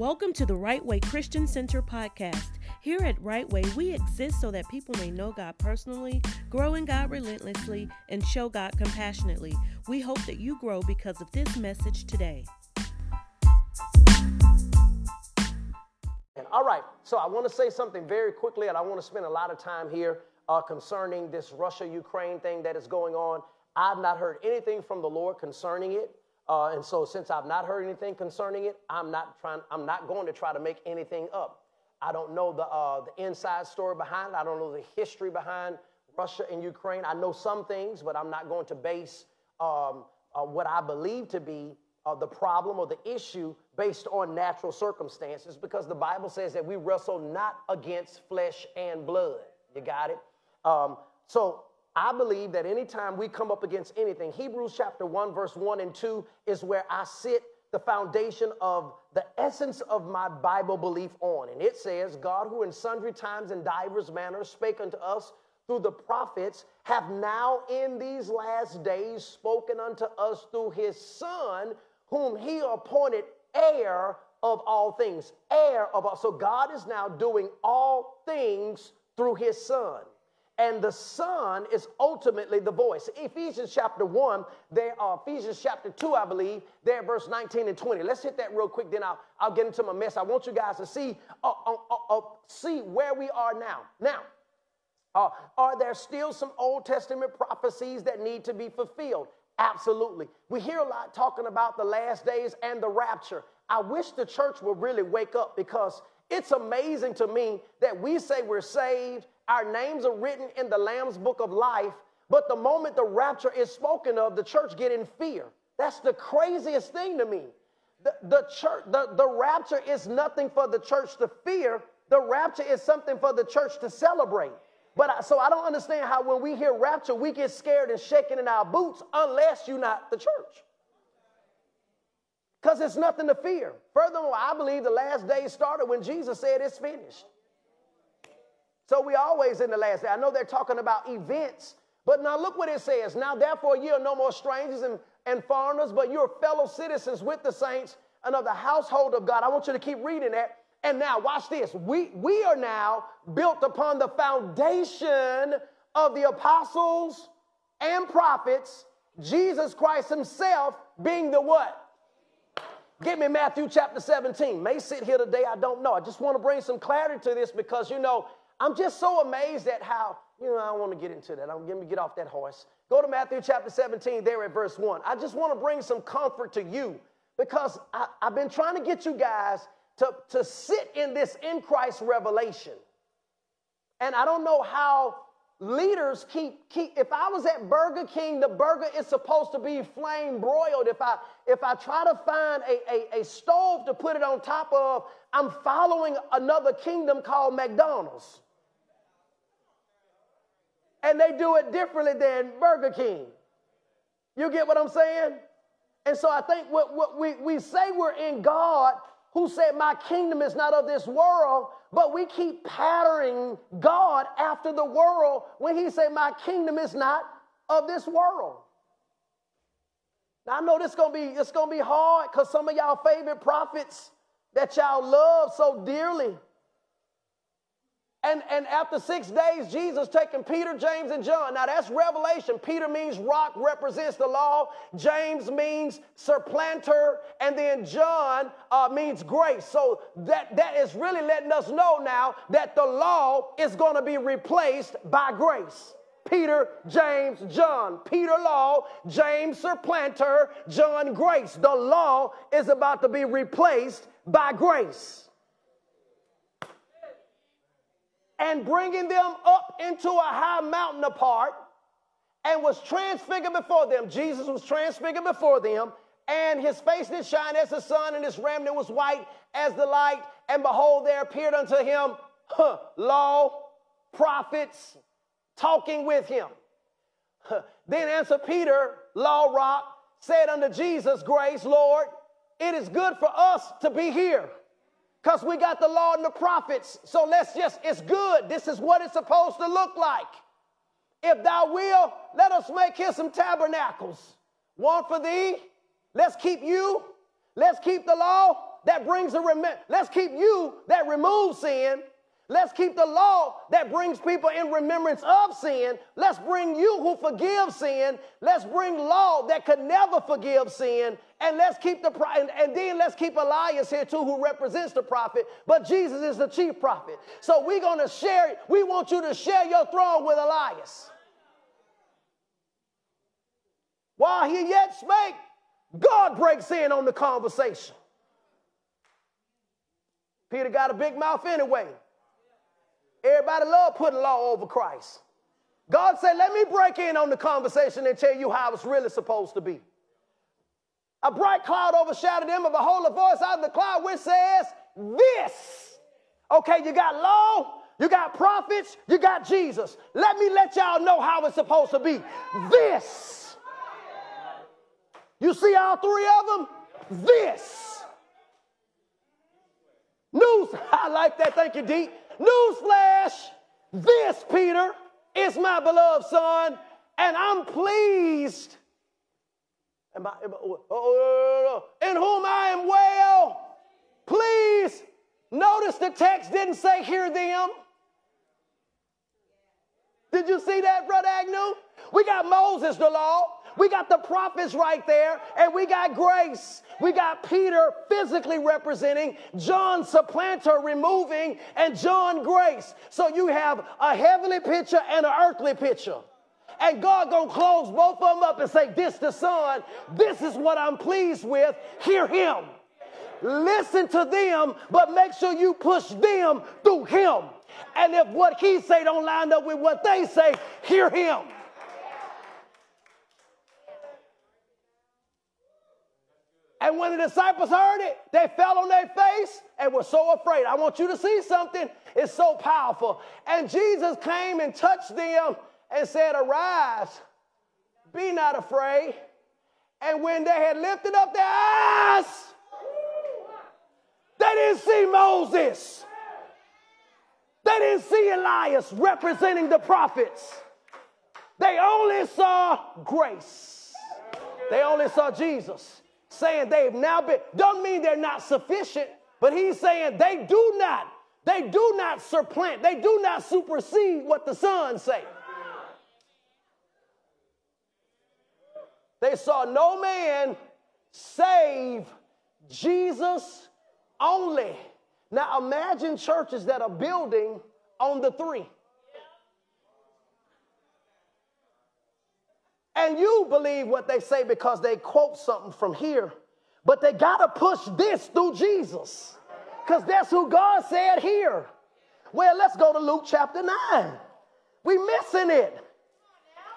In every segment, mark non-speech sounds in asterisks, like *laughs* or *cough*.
Welcome to the Right Way Christian Center podcast. Here at Right Way, we exist so that people may know God personally, grow in God relentlessly, and show God compassionately. We hope that you grow because of this message today. All right, so I want to say something very quickly, and I want to spend a lot of time here uh, concerning this Russia Ukraine thing that is going on. I've not heard anything from the Lord concerning it. Uh, and so since I've not heard anything concerning it, I'm not trying, I'm not going to try to make anything up. I don't know the, uh, the inside story behind it. I don't know the history behind Russia and Ukraine. I know some things, but I'm not going to base um, uh, what I believe to be uh, the problem or the issue based on natural circumstances because the Bible says that we wrestle not against flesh and blood. You got it? Um, so I believe that anytime we come up against anything, Hebrews chapter 1, verse 1 and 2 is where I sit the foundation of the essence of my Bible belief on. And it says, God, who in sundry times and divers manners spake unto us through the prophets, have now in these last days spoken unto us through his Son, whom he appointed heir of all things. Heir of all. So God is now doing all things through his Son and the Son is ultimately the voice. Ephesians chapter 1, there are Ephesians chapter 2, I believe, there verse 19 and 20. Let's hit that real quick, then I'll, I'll get into my mess. I want you guys to see, uh, uh, uh, uh see where we are now. Now, uh, are there still some Old Testament prophecies that need to be fulfilled? Absolutely. We hear a lot talking about the last days and the rapture. I wish the church would really wake up because it's amazing to me that we say we're saved our names are written in the Lamb's book of life, but the moment the rapture is spoken of, the church get in fear. That's the craziest thing to me. The, the church, the, the rapture is nothing for the church to fear. The rapture is something for the church to celebrate. But I, so I don't understand how when we hear rapture, we get scared and shaking in our boots unless you're not the church. Because it's nothing to fear. Furthermore, I believe the last days started when Jesus said it's finished. So we always in the last day. I know they're talking about events, but now look what it says. Now, therefore, ye are no more strangers and, and foreigners, but you're fellow citizens with the saints and of the household of God. I want you to keep reading that. And now, watch this. We, we are now built upon the foundation of the apostles and prophets, Jesus Christ Himself being the what? Give me Matthew chapter 17. May sit here today, I don't know. I just want to bring some clarity to this because, you know, I'm just so amazed at how, you know, I don't want to get into that. I'm going to get off that horse. Go to Matthew chapter 17, there at verse 1. I just want to bring some comfort to you because I, have been trying to get you guys to, to sit in this in Christ revelation. And I don't know how leaders keep, keep if i was at burger king the burger is supposed to be flame broiled if i if i try to find a, a, a stove to put it on top of i'm following another kingdom called mcdonald's and they do it differently than Burger King. You get what I'm saying? And so I think what, what we, we say we're in God, who said, My kingdom is not of this world, but we keep patterning God after the world when He said, My kingdom is not of this world. Now I know this gonna be it's gonna be hard because some of y'all favorite prophets that y'all love so dearly and, and after six days, Jesus taking Peter, James, and John. Now that's revelation. Peter means rock, represents the law. James means supplanter. And then John uh, means grace. So that, that is really letting us know now that the law is going to be replaced by grace. Peter, James, John. Peter, law. James, supplanter. John, grace. The law is about to be replaced by grace. And bringing them up into a high mountain apart and was transfigured before them. Jesus was transfigured before them, and his face did shine as the sun, and his raiment was white as the light. And behold, there appeared unto him huh, law, prophets, talking with him. Huh. Then answered Peter, law rock, said unto Jesus, Grace, Lord, it is good for us to be here. Because we got the law and the prophets. So let's just, it's good. This is what it's supposed to look like. If thou will, let us make here some tabernacles. One for thee. Let's keep you. Let's keep the law. that brings a rem- let's keep you that removes sin. Let's keep the law that brings people in remembrance of sin. Let's bring you who forgive sin. Let's bring law that could never forgive sin. And let's keep the and, and then let's keep Elias here too, who represents the prophet. But Jesus is the chief prophet. So we're gonna share. We want you to share your throne with Elias. While he yet spake, God breaks in on the conversation. Peter got a big mouth anyway. Everybody love putting law over Christ. God said, let me break in on the conversation and tell you how it's really supposed to be. A bright cloud overshadowed them, and behold, a voice out of the cloud which says, This. Okay, you got law, you got prophets, you got Jesus. Let me let y'all know how it's supposed to be. This. You see all three of them? This. News. *laughs* I like that. Thank you, Deep. Newsflash this, Peter, is my beloved son, and I'm pleased. In whom I am well. Please notice the text didn't say, Hear them. Did you see that, Brother Agnew? We got Moses, the law. We got the prophets right there, and we got grace. We got Peter physically representing, John supplanter removing, and John grace. So you have a heavenly picture and an earthly picture. And God gonna close both of them up and say, This the Son, this is what I'm pleased with. Hear him. Listen to them, but make sure you push them through him. And if what he say don't line up with what they say, hear him. And when the disciples heard it, they fell on their face and were so afraid. I want you to see something. It's so powerful. And Jesus came and touched them and said, Arise, be not afraid. And when they had lifted up their eyes, they didn't see Moses. They didn't see Elias representing the prophets. They only saw grace. They only saw Jesus saying they've now been, doesn't mean they're not sufficient, but he's saying they do not, they do not supplant, they do not supersede what the Son say. They saw no man save Jesus only. Now imagine churches that are building on the three. And you believe what they say because they quote something from here, but they got to push this through Jesus because that's who God said here. Well, let's go to Luke chapter 9. We missing it.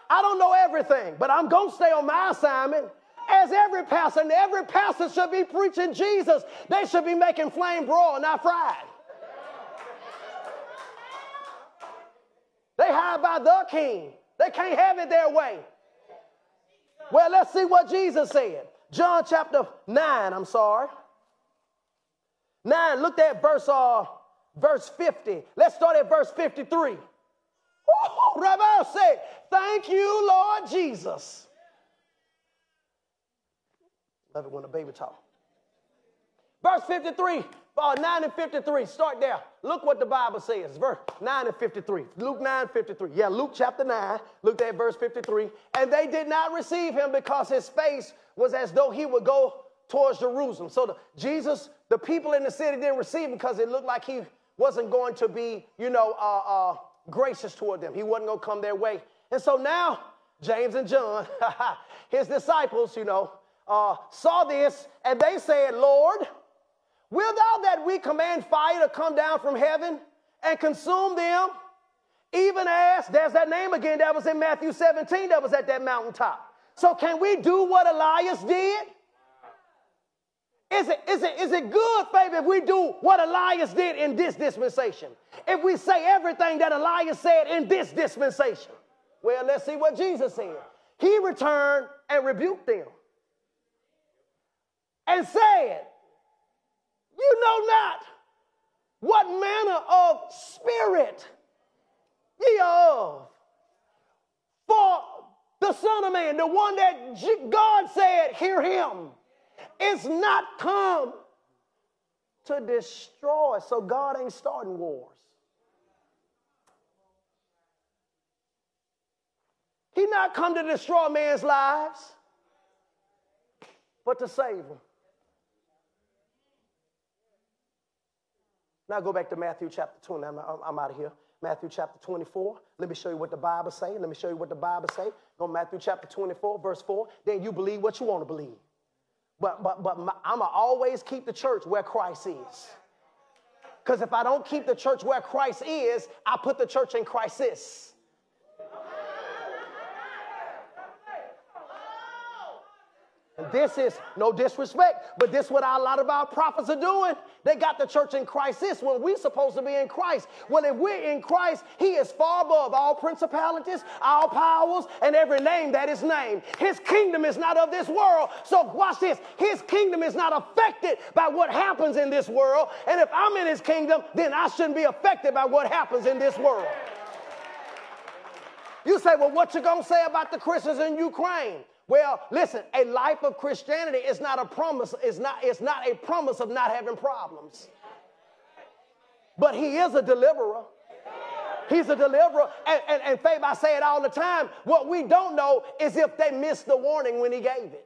I don't know everything, but I'm going to stay on my assignment. As every pastor, and every pastor should be preaching Jesus. They should be making flame broil, not fried. They hide by the king. They can't have it their way. Well, let's see what Jesus said. John chapter 9, I'm sorry. 9, look at verse uh, verse 50. Let's start at verse 53. Oh, Rabbi said, Thank you, Lord Jesus. Love it when a baby talk. Verse 53 uh, 9 and 53. Start there. Look what the Bible says. Verse 9 and 53. Luke 9, 53. Yeah, Luke chapter 9. Look at verse 53. And they did not receive him because his face was as though he would go towards Jerusalem. So the, Jesus, the people in the city didn't receive him because it looked like he wasn't going to be, you know, uh, uh, gracious toward them. He wasn't going to come their way. And so now, James and John, *laughs* his disciples, you know, uh, saw this and they said, Lord, Will thou that we command fire to come down from heaven and consume them? Even as, there's that name again that was in Matthew 17 that was at that mountaintop. So can we do what Elias did? Is it, is it, is it good, baby, if we do what Elias did in this dispensation? If we say everything that Elias said in this dispensation? Well, let's see what Jesus said. He returned and rebuked them and said, you know not what manner of spirit ye are of. For the Son of Man, the one that God said, hear him, is not come to destroy. So God ain't starting wars. He not come to destroy man's lives, but to save them. Now go back to Matthew chapter 20. I'm, I'm, I'm out of here. Matthew chapter 24. Let me show you what the Bible say. Let me show you what the Bible say. Go Matthew chapter 24, verse 4. Then you believe what you want to believe. But, but, but my, I'm going to always keep the church where Christ is. Because if I don't keep the church where Christ is, I put the church in crisis. This is no disrespect, but this is what a lot of our prophets are doing. They got the church in crisis when we're supposed to be in Christ. Well, if we're in Christ, He is far above all principalities, all powers, and every name that is named. His kingdom is not of this world. So watch this. His kingdom is not affected by what happens in this world. And if I'm in His kingdom, then I shouldn't be affected by what happens in this world. You say, well, what you gonna say about the Christians in Ukraine? Well, listen, a life of Christianity is not a promise, it's not, it's not a promise of not having problems. But he is a deliverer. He's a deliverer. And, and, and Faith, I say it all the time. What we don't know is if they missed the warning when he gave it.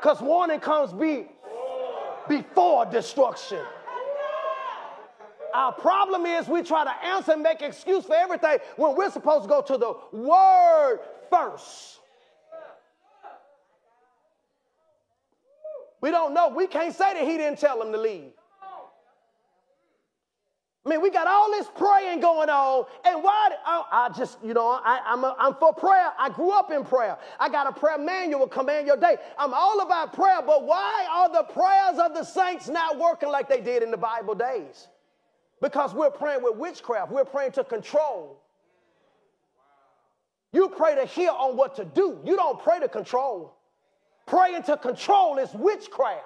Because warning comes be, before destruction. Our problem is we try to answer and make excuse for everything when we're supposed to go to the word first. We don't know. We can't say that he didn't tell them to leave. I mean, we got all this praying going on, and why? I, I just, you know, I, am I'm, I'm for prayer. I grew up in prayer. I got a prayer manual, command your day. I'm all about prayer, but why are the prayers of the saints not working like they did in the Bible days? Because we're praying with witchcraft. We're praying to control. You pray to hear on what to do. You don't pray to control. Praying to control is witchcraft.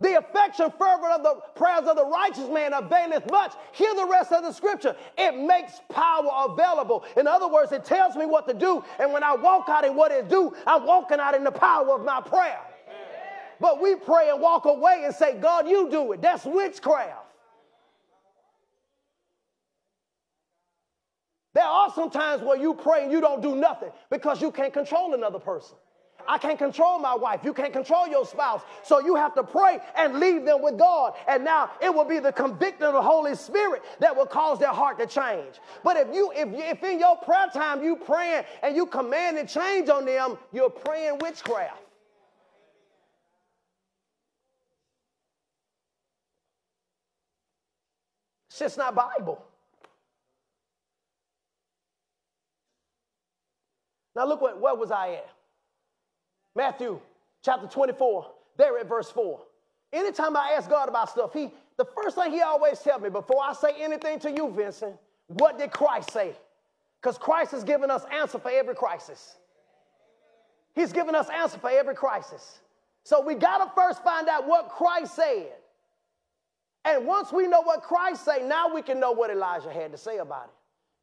The affection fervent of the prayers of the righteous man availeth much. Hear the rest of the scripture. It makes power available. In other words, it tells me what to do. And when I walk out in what it do, I'm walking out in the power of my prayer. But we pray and walk away and say, God, you do it. That's witchcraft. There are some times where you pray and you don't do nothing because you can't control another person. I can't control my wife. You can't control your spouse. So you have to pray and leave them with God. And now it will be the conviction of the Holy Spirit that will cause their heart to change. But if you, if, if in your prayer time you praying and you command and change on them, you're praying witchcraft. It's just not Bible. Now look what where was I at? Matthew chapter 24, there at verse 4. Anytime I ask God about stuff, he the first thing he always tells me before I say anything to you, Vincent, what did Christ say? Because Christ has given us answer for every crisis. He's given us answer for every crisis. So we got to first find out what Christ said. And once we know what Christ said, now we can know what Elijah had to say about it.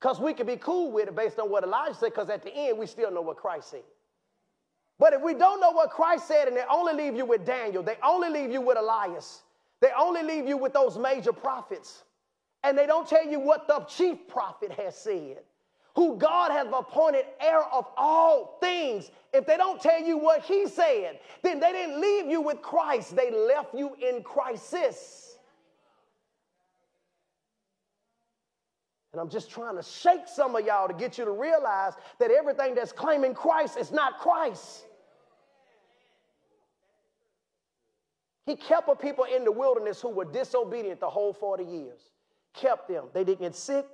Because we can be cool with it based on what Elijah said, because at the end, we still know what Christ said. But if we don't know what Christ said and they only leave you with Daniel, they only leave you with Elias, they only leave you with those major prophets, and they don't tell you what the chief prophet has said, who God has appointed heir of all things, if they don't tell you what he said, then they didn't leave you with Christ, they left you in crisis. And I'm just trying to shake some of y'all to get you to realize that everything that's claiming Christ is not Christ. He kept a people in the wilderness who were disobedient the whole 40 years. Kept them. They didn't get sick.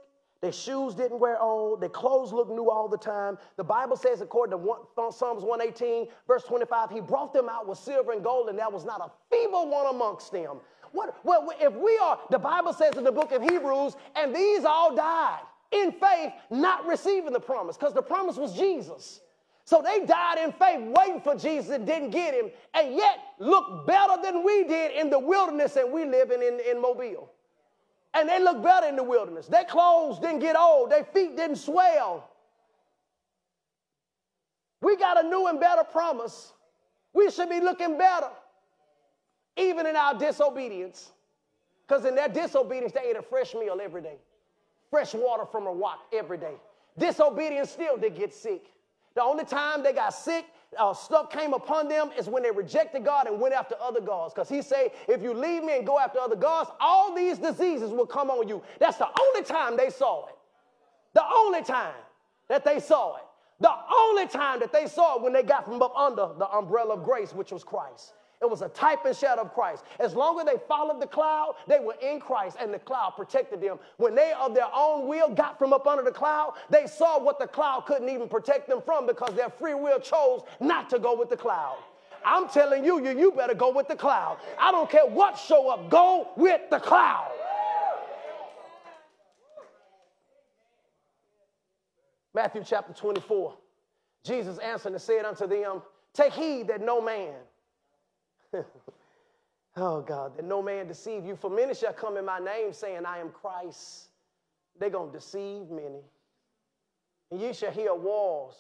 Their shoes didn't wear old. Their clothes looked new all the time. The Bible says, according to one, Psalms 118, verse 25, He brought them out with silver and gold, and there was not a feeble one amongst them. What, well, if we are, the Bible says in the book of Hebrews, and these all died in faith, not receiving the promise, because the promise was Jesus. So they died in faith, waiting for Jesus and didn't get him, and yet look better than we did in the wilderness and we living in, in Mobile. And they look better in the wilderness. Their clothes didn't get old, their feet didn't swell. We got a new and better promise. We should be looking better. Even in our disobedience. Because in their disobedience, they ate a fresh meal every day, fresh water from a rock every day. Disobedience still, they get sick. The only time they got sick, uh, stuff came upon them is when they rejected God and went after other gods. Because he said, if you leave me and go after other gods, all these diseases will come on you. That's the only time they saw it. The only time that they saw it. The only time that they saw it when they got from up under the umbrella of grace, which was Christ. It was a type and shadow of Christ. As long as they followed the cloud, they were in Christ and the cloud protected them. When they of their own will got from up under the cloud, they saw what the cloud couldn't even protect them from because their free will chose not to go with the cloud. I'm telling you, you, you better go with the cloud. I don't care what show up, go with the cloud. Matthew chapter 24. Jesus answered and said unto them, Take heed that no man *laughs* oh God, that no man deceive you. For many shall come in my name, saying, I am Christ. They're going to deceive many. And ye shall hear wars,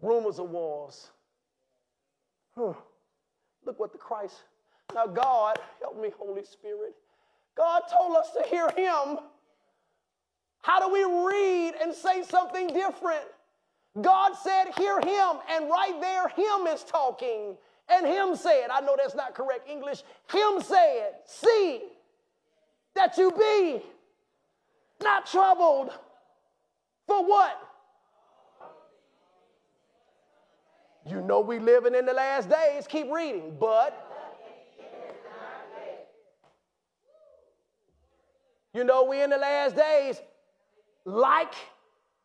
rumors of wars. Huh. Look what the Christ. Now, God, help me, Holy Spirit. God told us to hear Him. How do we read and say something different? God said, Hear Him, and right there, Him is talking. And him said, I know that's not correct English, him said, See that you be not troubled. For what? You know we living in the last days. Keep reading. But you know we in the last days. Like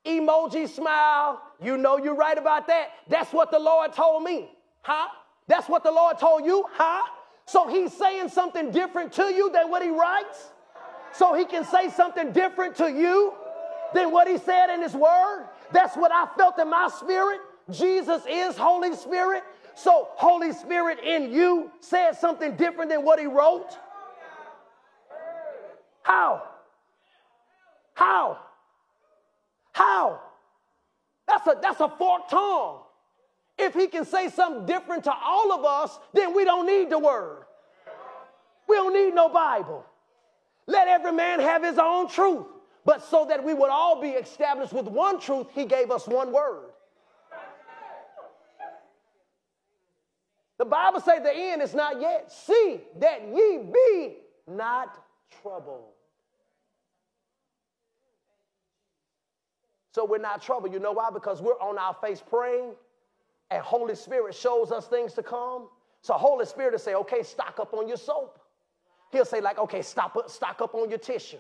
emoji smile. You know you're right about that. That's what the Lord told me. Huh? That's what the Lord told you, huh? So he's saying something different to you than what he writes? So he can say something different to you than what he said in his word? That's what I felt in my spirit. Jesus is Holy Spirit. So Holy Spirit in you said something different than what he wrote? How? How? How? That's a that's a forked tongue. If he can say something different to all of us, then we don't need the word. We don't need no Bible. Let every man have his own truth. But so that we would all be established with one truth, he gave us one word. The Bible says the end is not yet. See that ye be not troubled. So we're not troubled. You know why? Because we're on our face praying and Holy Spirit shows us things to come. So Holy Spirit will say, okay, stock up on your soap. He'll say, like, okay, stop up, stock up on your tissue.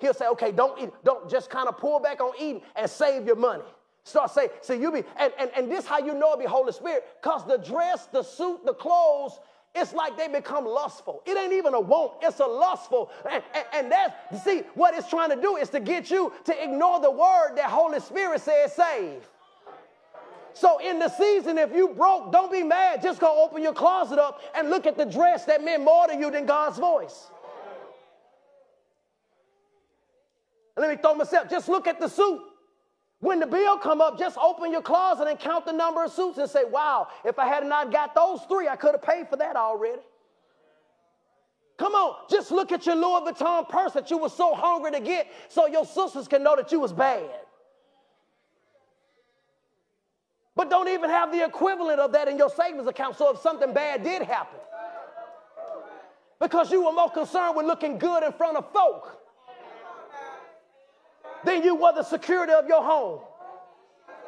He'll say, okay, don't eat, don't just kind of pull back on eating and save your money. Start saying, so you be, and, and, and this how you know it be Holy Spirit, because the dress, the suit, the clothes, it's like they become lustful. It ain't even a want, it's a lustful. And, and, and that's, see, what it's trying to do is to get you to ignore the word that Holy Spirit says save. So in the season, if you broke, don't be mad. Just go open your closet up and look at the dress that meant more to you than God's voice. let me throw myself. Just look at the suit. When the bill come up, just open your closet and count the number of suits and say, wow, if I had not got those three, I could have paid for that already. Come on, just look at your Louis Vuitton purse that you were so hungry to get so your sisters can know that you was bad. But don't even have the equivalent of that in your savings account. So if something bad did happen, because you were more concerned with looking good in front of folk than you were the security of your home.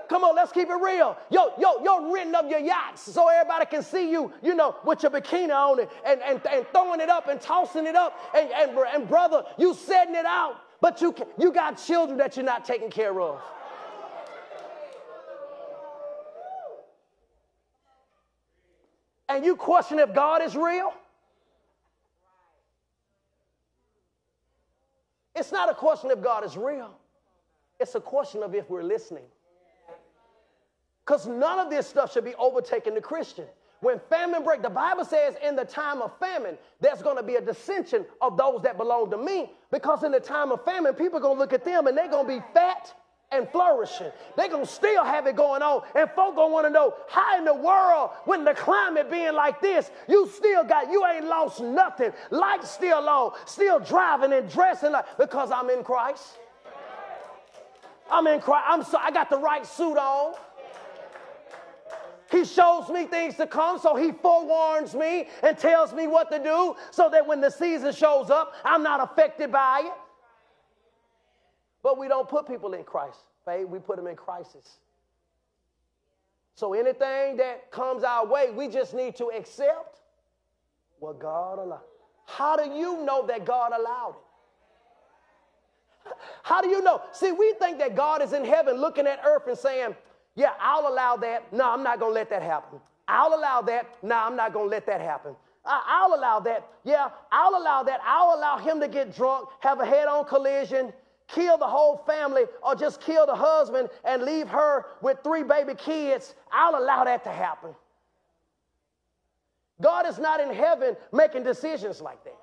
Come on, let's keep it real. Yo, yo, you're renting up your yachts so everybody can see you, you know, with your bikini on it and, and, and throwing it up and tossing it up. And, and, and brother, you setting it out, but you, you got children that you're not taking care of. And you question if God is real? It's not a question if God is real. It's a question of if we're listening. Because none of this stuff should be overtaking the Christian. When famine break, the Bible says in the time of famine, there's going to be a dissension of those that belong to me. Because in the time of famine, people are going to look at them and they're going to be fat and flourishing. They're going to still have it going on. And folk going to want to know how in the world, when the climate being like this, you still got, you ain't lost nothing. Lights still on, still driving and dressing like, because I'm in Christ. I'm in Christ. I'm so, I got the right suit on. He shows me things to come, so he forewarns me and tells me what to do so that when the season shows up, I'm not affected by it. But we don't put people in Christ, babe. We put them in crisis. So anything that comes our way, we just need to accept what God allowed. How do you know that God allowed it? How do you know? See, we think that God is in heaven looking at earth and saying, Yeah, I'll allow that. No, I'm not going to let that happen. I'll allow that. No, I'm not going to let that happen. I'll allow that. Yeah, I'll allow that. I'll allow him to get drunk, have a head on collision, kill the whole family or just kill the husband and leave her with three baby kids, I'll allow that to happen. God is not in heaven making decisions like that.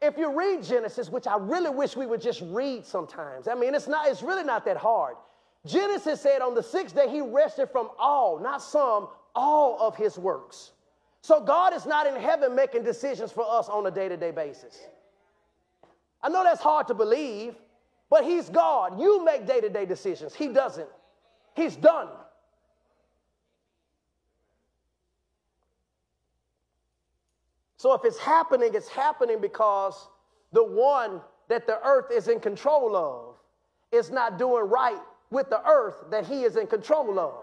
If you read Genesis, which I really wish we would just read sometimes, I mean, it's, not, it's really not that hard. Genesis said on the sixth day he rested from all, not some, all of his works. So God is not in heaven making decisions for us on a day to day basis. I know that's hard to believe, but he's God. You make day to day decisions. He doesn't. He's done. So if it's happening, it's happening because the one that the earth is in control of is not doing right with the earth that he is in control of.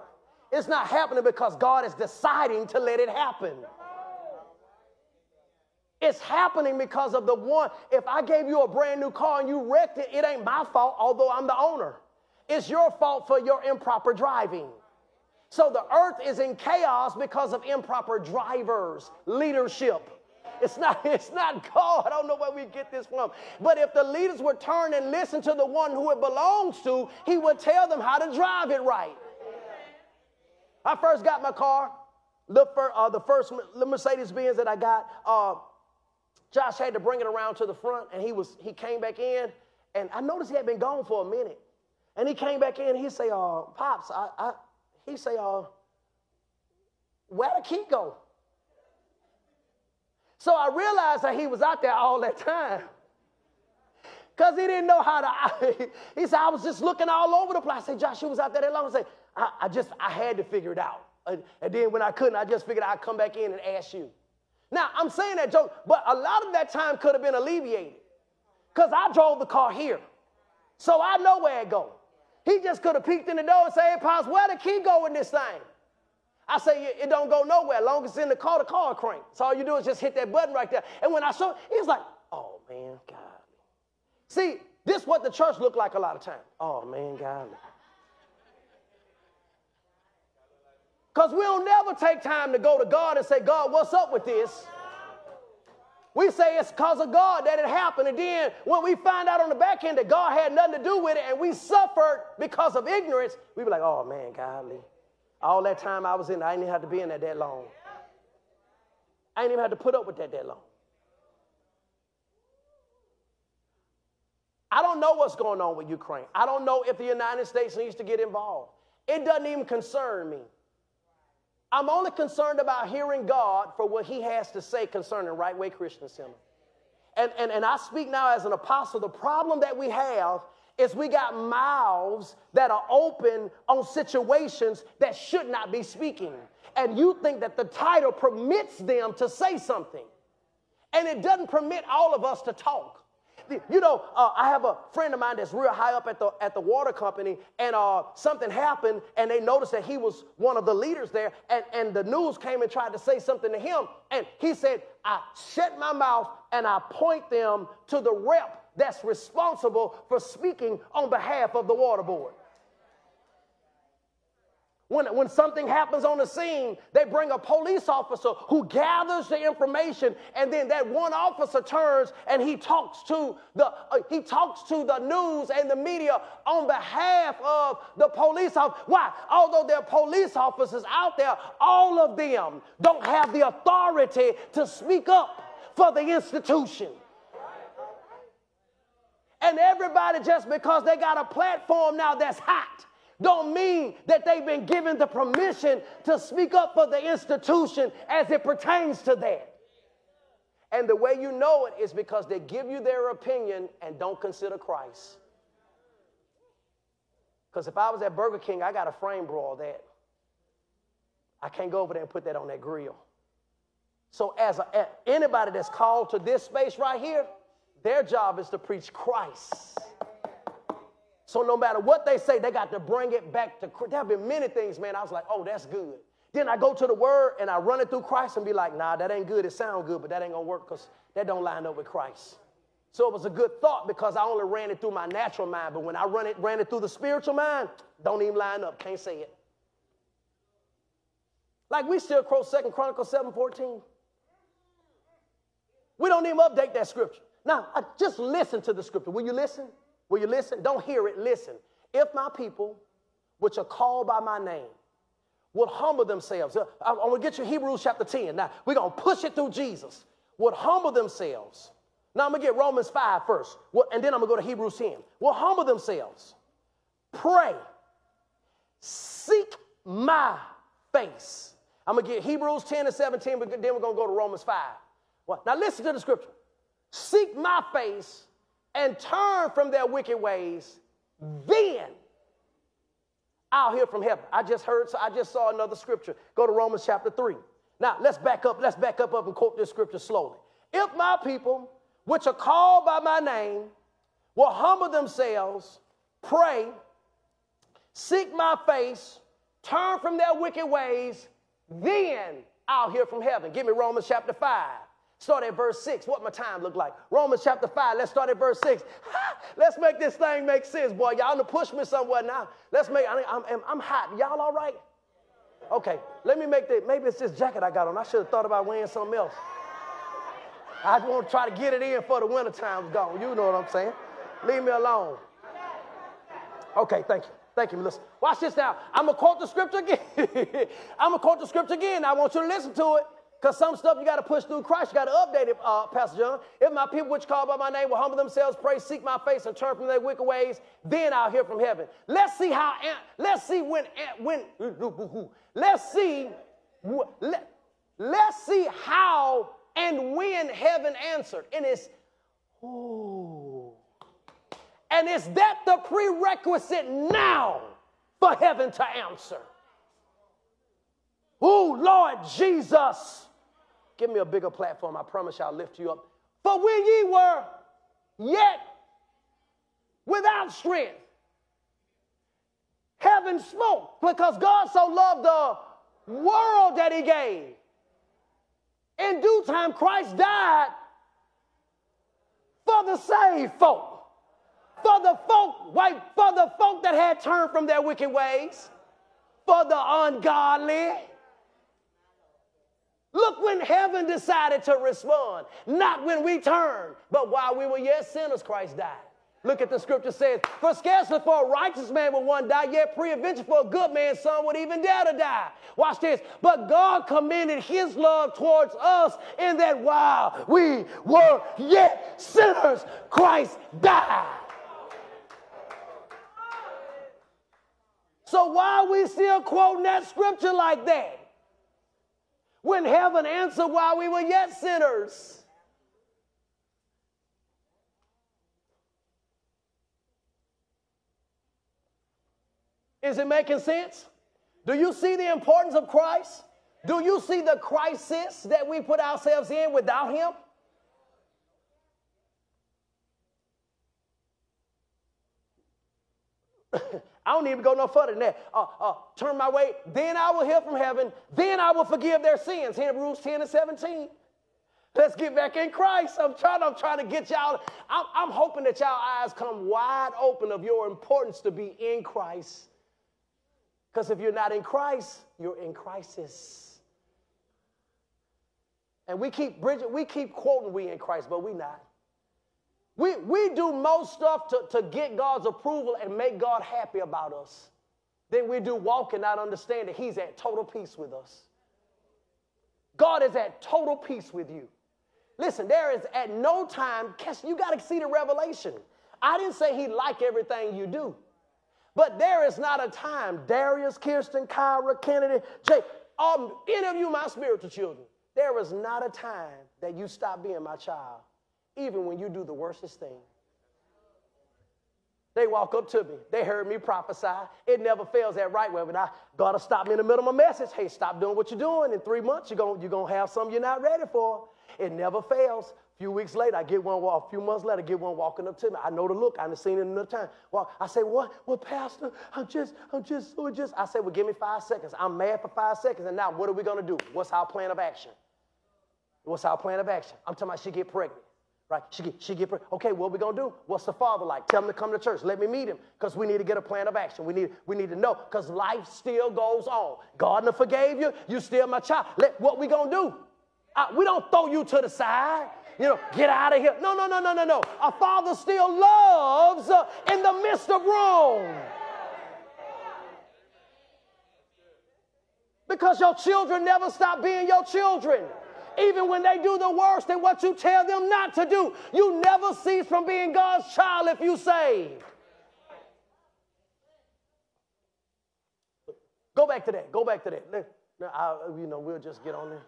It's not happening because God is deciding to let it happen. It's happening because of the one. If I gave you a brand new car and you wrecked it, it ain't my fault, although I'm the owner. It's your fault for your improper driving. So the earth is in chaos because of improper drivers, leadership. It's not, *laughs* it's not God. I don't know where we get this from. But if the leaders would turn and listen to the one who it belongs to, he would tell them how to drive it right. I first got my car, the, uh, the first Mercedes Benz that I got. Uh, Josh had to bring it around to the front, and he was he came back in, and I noticed he had been gone for a minute, and he came back in. He say, "Uh, pops, I, I he say, uh, where the key go?" So I realized that he was out there all that time. Because he didn't know how to. *laughs* he said, I was just looking all over the place. I said, Josh, you was out there that long. I said, I, I just, I had to figure it out. And then when I couldn't, I just figured I'd come back in and ask you. Now, I'm saying that joke, but a lot of that time could have been alleviated because I drove the car here. So I know where it go. He just could have peeked in the door and said, hey, Pops, where the key go in this thing? I say, it don't go nowhere. As long as it's in the car, the car crank. So all you do is just hit that button right there. And when I saw, he was like, oh, man, God. See, this what the church looked like a lot of times. Oh, man, God. Because we'll never take time to go to God and say, God, what's up with this? We say it's because of God that it happened. And then when we find out on the back end that God had nothing to do with it and we suffered because of ignorance, we be like, oh man, godly. All that time I was in, I didn't even have to be in there that long. I didn't even have to put up with that that long. I don't know what's going on with Ukraine. I don't know if the United States needs to get involved. It doesn't even concern me. I'm only concerned about hearing God for what He has to say concerning Right Way Christian Center. And, and, and I speak now as an apostle. The problem that we have is we got mouths that are open on situations that should not be speaking. And you think that the title permits them to say something. And it doesn't permit all of us to talk. You know, uh, I have a friend of mine that's real high up at the at the water company, and uh, something happened, and they noticed that he was one of the leaders there, and, and the news came and tried to say something to him, and he said, "I shut my mouth and I point them to the rep that's responsible for speaking on behalf of the water board." When, when something happens on the scene, they bring a police officer who gathers the information, and then that one officer turns and he talks to the uh, he talks to the news and the media on behalf of the police officer. Why? Although there are police officers out there, all of them don't have the authority to speak up for the institution. And everybody, just because they got a platform now that's hot, don't mean that they've been given the permission to speak up for the institution as it pertains to that. And the way you know it is because they give you their opinion and don't consider Christ. Because if I was at Burger King, I got a frame brawl that. I can't go over there and put that on that grill. So, as a, anybody that's called to this space right here, their job is to preach Christ. So, no matter what they say, they got to bring it back to Christ. There have been many things, man. I was like, oh, that's good. Then I go to the word and I run it through Christ and be like, nah, that ain't good. It sounds good, but that ain't gonna work because that don't line up with Christ. So it was a good thought because I only ran it through my natural mind. But when I run it, ran it through the spiritual mind, don't even line up. Can't say it. Like we still quote Second Chronicles 7:14. We don't even update that scripture. Now, I just listen to the scripture. Will you listen? Will you listen? Don't hear it, listen. If my people, which are called by my name, would humble themselves. Uh, I'm going to get you Hebrews chapter 10. Now, we're going to push it through Jesus. Would humble themselves. Now, I'm going to get Romans 5 first, and then I'm going to go to Hebrews 10. Will humble themselves. Pray. Seek my face. I'm going to get Hebrews 10 and 17, but then we're going to go to Romans 5. Well, now, listen to the scripture. Seek my face and turn from their wicked ways, then I'll hear from heaven. I just heard, so I just saw another scripture. Go to Romans chapter 3. Now, let's back up, let's back up, up and quote this scripture slowly. If my people, which are called by my name, will humble themselves, pray, seek my face, turn from their wicked ways, then I'll hear from heaven. Give me Romans chapter 5. Start at verse 6. What my time look like? Romans chapter 5. Let's start at verse 6. Ha! Let's make this thing make sense, boy. Y'all gonna push me somewhere now. Let's make, I am I'm, I'm hot. Y'all all right? Okay, let me make that. Maybe it's this jacket I got on. I should have thought about wearing something else. I want to try to get it in for the winter time's gone. You know what I'm saying? Leave me alone. Okay, thank you. Thank you. Listen, watch this now. I'm going to quote the scripture again. I'm going to quote the scripture again. I want you to listen to it. Because some stuff you got to push through Christ. You got to update it, uh, Pastor John. If my people which call by my name will humble themselves, pray, seek my face, and turn from their wicked ways, then I'll hear from heaven. Let's see how, let's see when, when, let's see, let, let's see how and when heaven answered. And it's. And is that the prerequisite now for heaven to answer? Oh, Lord Jesus. Give me a bigger platform. I promise I'll lift you up. For when ye were yet without strength, heaven spoke because God so loved the world that he gave. In due time, Christ died for the saved folk. For the folk, white, for the folk that had turned from their wicked ways, for the ungodly, Look when heaven decided to respond, not when we turned, but while we were yet sinners, Christ died. Look at the scripture says, For scarcely for a righteous man would one die, yet preadventure for a good man, some would even dare to die. Watch this. But God commended his love towards us in that while we were yet sinners, Christ died. So why are we still quoting that scripture like that? When heaven answered while we were yet sinners. Is it making sense? Do you see the importance of Christ? Do you see the crisis that we put ourselves in without Him? I don't even go no further than that. Uh, uh, turn my way, then I will hear from heaven, then I will forgive their sins. Hebrews 10 and 17. Let's get back in Christ. I'm trying, I'm trying to get y'all. I'm, I'm hoping that y'all eyes come wide open of your importance to be in Christ. Because if you're not in Christ, you're in crisis. And we keep, Bridget, we keep quoting we in Christ, but we not. We, we do most stuff to, to get God's approval and make God happy about us Then we do walk and not understand that He's at total peace with us. God is at total peace with you. Listen, there is at no time, you got to see the revelation. I didn't say he like everything you do. But there is not a time, Darius, Kirsten, Kyra, Kennedy, Jake, um, any of you, my spiritual children, there is not a time that you stop being my child, even when you do the worstest thing. They walk up to me. They heard me prophesy. It never fails that right way. But I gotta stop me in the middle of my message. Hey, stop doing what you're doing. In three months, you're gonna, you're gonna have something you're not ready for. It never fails. A few weeks later, I get one walk. A few months later, I get one walking up to me. I know the look. I've seen it another time. Well, I say, what? Well, Pastor, I'm just, I'm just, so just. I say, well, give me five seconds. I'm mad for five seconds. And now, what are we gonna do? What's our plan of action? What's our plan of action? I'm talking about she get pregnant. Right? She get, she get pregnant. Okay, what we gonna do? What's the father like? Tell him to come to church. Let me meet him because we need to get a plan of action. We need, we need to know because life still goes on. God never forgave you. You still my child. Let, what we gonna do? Uh, we don't throw you to the side. You know, get out of here. No, no, no, no, no, no. A father still loves uh, in the midst of wrong. Because your children never stop being your children even when they do the worst and what you tell them not to do. You never cease from being God's child if you saved. Go back to that. Go back to that. I, you know, we'll just get on there.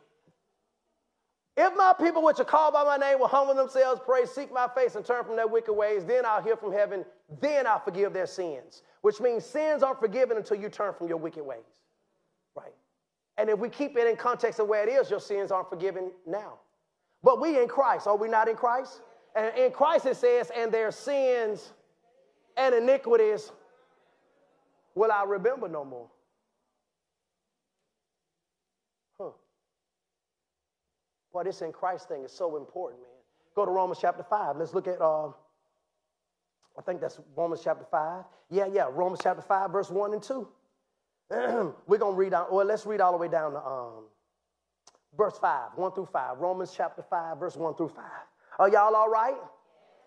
If my people which are called by my name will humble themselves, pray, seek my face, and turn from their wicked ways, then I'll hear from heaven, then I'll forgive their sins. Which means sins aren't forgiven until you turn from your wicked ways. And if we keep it in context of where it is, your sins aren't forgiven now. But we in Christ, are we not in Christ? And in Christ it says, and their sins and iniquities will I remember no more. Huh. Boy, this in Christ thing is so important, man. Go to Romans chapter 5. Let's look at, uh, I think that's Romans chapter 5. Yeah, yeah, Romans chapter 5, verse 1 and 2. *clears throat* We're going to read out, well, let's read all the way down to um, verse 5, 1 through 5. Romans chapter 5, verse 1 through 5. Are y'all all right?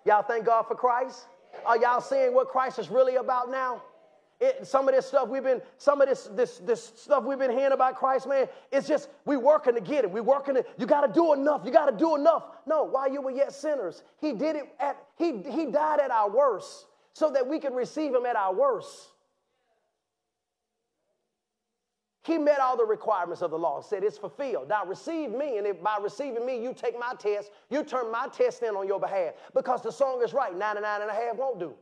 Y'all thank God for Christ? Are y'all seeing what Christ is really about now? It, some of this stuff we've been, some of this, this, this stuff we've been hearing about Christ, man, it's just we working to get it. We working to, you got to do enough. You got to do enough. No, while you were yet sinners, he did it at, he, he died at our worst so that we could receive him at our worst. He met all the requirements of the law, said it's fulfilled. Now receive me, and if by receiving me you take my test, you turn my test in on your behalf. Because the song is right, 99 and a half won't do.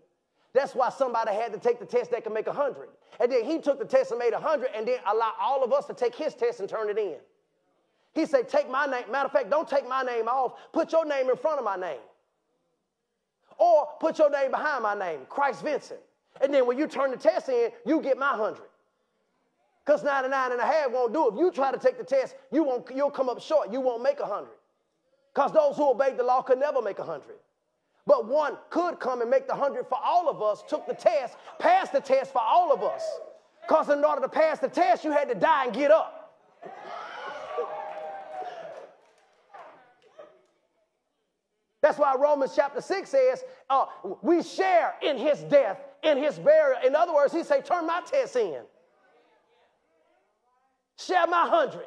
That's why somebody had to take the test that can make 100. And then he took the test and made 100 and then allow all of us to take his test and turn it in. He said, Take my name. Matter of fact, don't take my name off. Put your name in front of my name. Or put your name behind my name, Christ Vincent. And then when you turn the test in, you get my 100. Because 99 and a half won't do. If you try to take the test, you won't, you'll come up short. You won't make a 100. Because those who obeyed the law could never make a 100. But one could come and make the 100 for all of us, took the test, passed the test for all of us. Because in order to pass the test, you had to die and get up. That's why Romans chapter 6 says, uh, we share in his death, in his burial. In other words, he say, turn my test in. Share my hundred.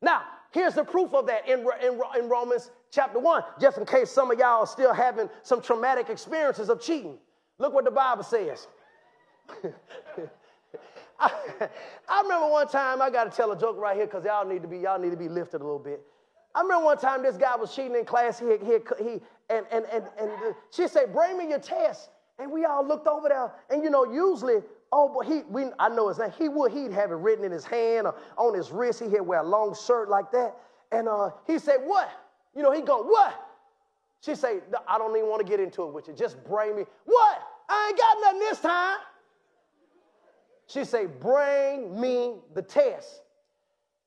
Now, here's the proof of that in, in, in Romans chapter 1, just in case some of y'all are still having some traumatic experiences of cheating. Look what the Bible says. *laughs* I, I, remember one time, I got to tell a joke right here because y'all need to be y'all need to be lifted a little bit. I remember one time this guy was cheating in class. He, he, he and, and, and, and she said, bring me your test. And we all looked over there. And you know, usually Oh, but he, we, I know his name. He would, he'd have it written in his hand or on his wrist. He'd wear a long shirt like that. And uh, he said, What? You know, he go, What? She say, I don't even want to get into it with you. Just bring me. What? I ain't got nothing this time. She say, Bring me the test.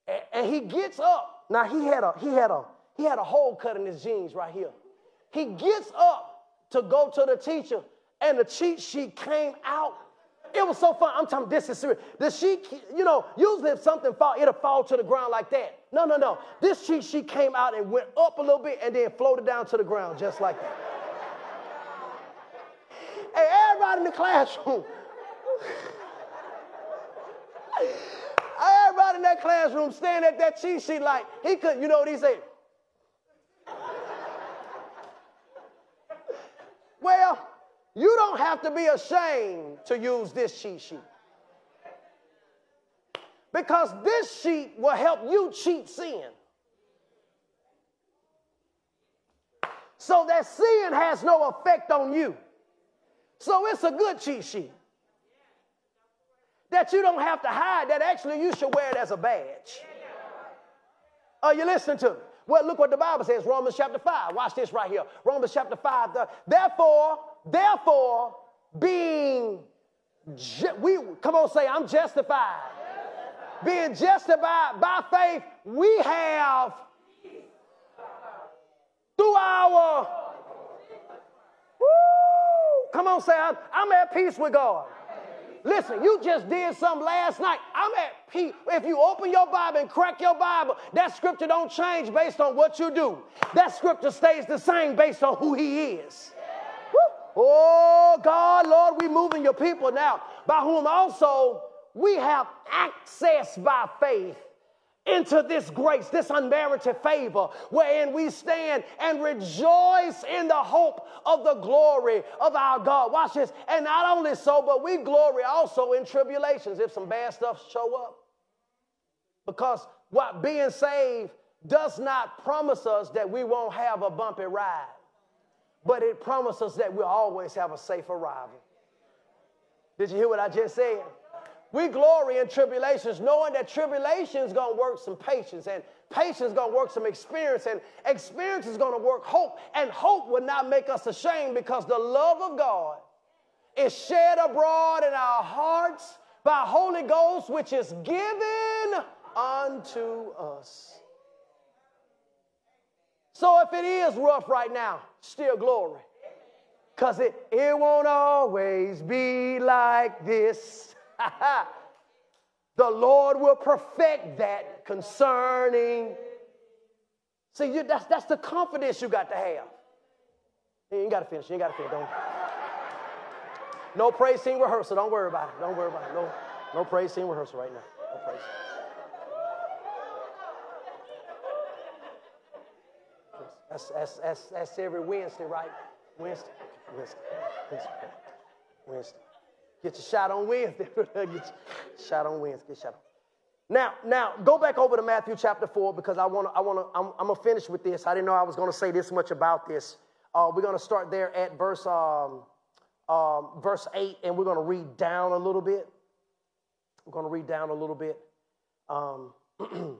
And, and he gets up. Now he had a he had a he had a hole cut in his jeans right here. He gets up to go to the teacher, and the cheat sheet came out it was so fun. I'm talking, this is serious. The sheet, you know, usually if something fall, it'll fall to the ground like that. No, no, no. This cheat she came out and went up a little bit and then floated down to the ground just like that. hey, everybody in the classroom. everybody in that classroom staring at that cheat sheet like he could, you know what he said? You don't have to be ashamed to use this cheat sheet. Because this sheet will help you cheat sin. So that sin has no effect on you. So it's a good cheat sheet. That you don't have to hide, that actually you should wear it as a badge. Are you listening to me? Well, look what the Bible says, Romans chapter 5. Watch this right here. Romans chapter 5. The, therefore, therefore, being, ju- we come on, say, I'm justified. justified. Being justified by faith, we have through our. Woo, come on, say, I'm, I'm at peace with God. Listen, you just did something last night. I'm at peace. If you open your Bible and crack your Bible, that scripture don't change based on what you do. That scripture stays the same based on who he is. Oh, God, Lord, we're moving your people now, by whom also we have access by faith into this grace, this unmerited favor, wherein we stand and rejoice in the hope of the glory of our God. Watch this. And not only so, but we glory also in tribulations if some bad stuff show up. Because what being saved does not promise us that we won't have a bumpy ride, but it promises that we'll always have a safe arrival. Did you hear what I just said? We glory in tribulations, knowing that tribulation is going to work some patience, and patience is going to work some experience, and experience is going to work hope, and hope will not make us ashamed because the love of God is shed abroad in our hearts by Holy Ghost, which is given unto us. So if it is rough right now, still glory. Because it, it won't always be like this. *laughs* the Lord will perfect that concerning. See, you, that's, that's the confidence you got to have. You ain't got to finish. You ain't got to finish. Don't. No praise scene rehearsal. Don't worry about it. Don't worry about it. No, no praise scene rehearsal right now. No praise. That's, that's, that's, that's every Wednesday, right? Wednesday. Wednesday. Wednesday. Wednesday. Get your shot on Wednesday. *laughs* Get your shot on Wednesday. Get shot on. Now, now go back over to Matthew chapter 4 because I want to, I want to, I'm, I'm going to finish with this. I didn't know I was going to say this much about this. Uh, we're going to start there at verse, um, um, verse 8, and we're going to read down a little bit. We're going to read down a little bit. Um, *clears throat*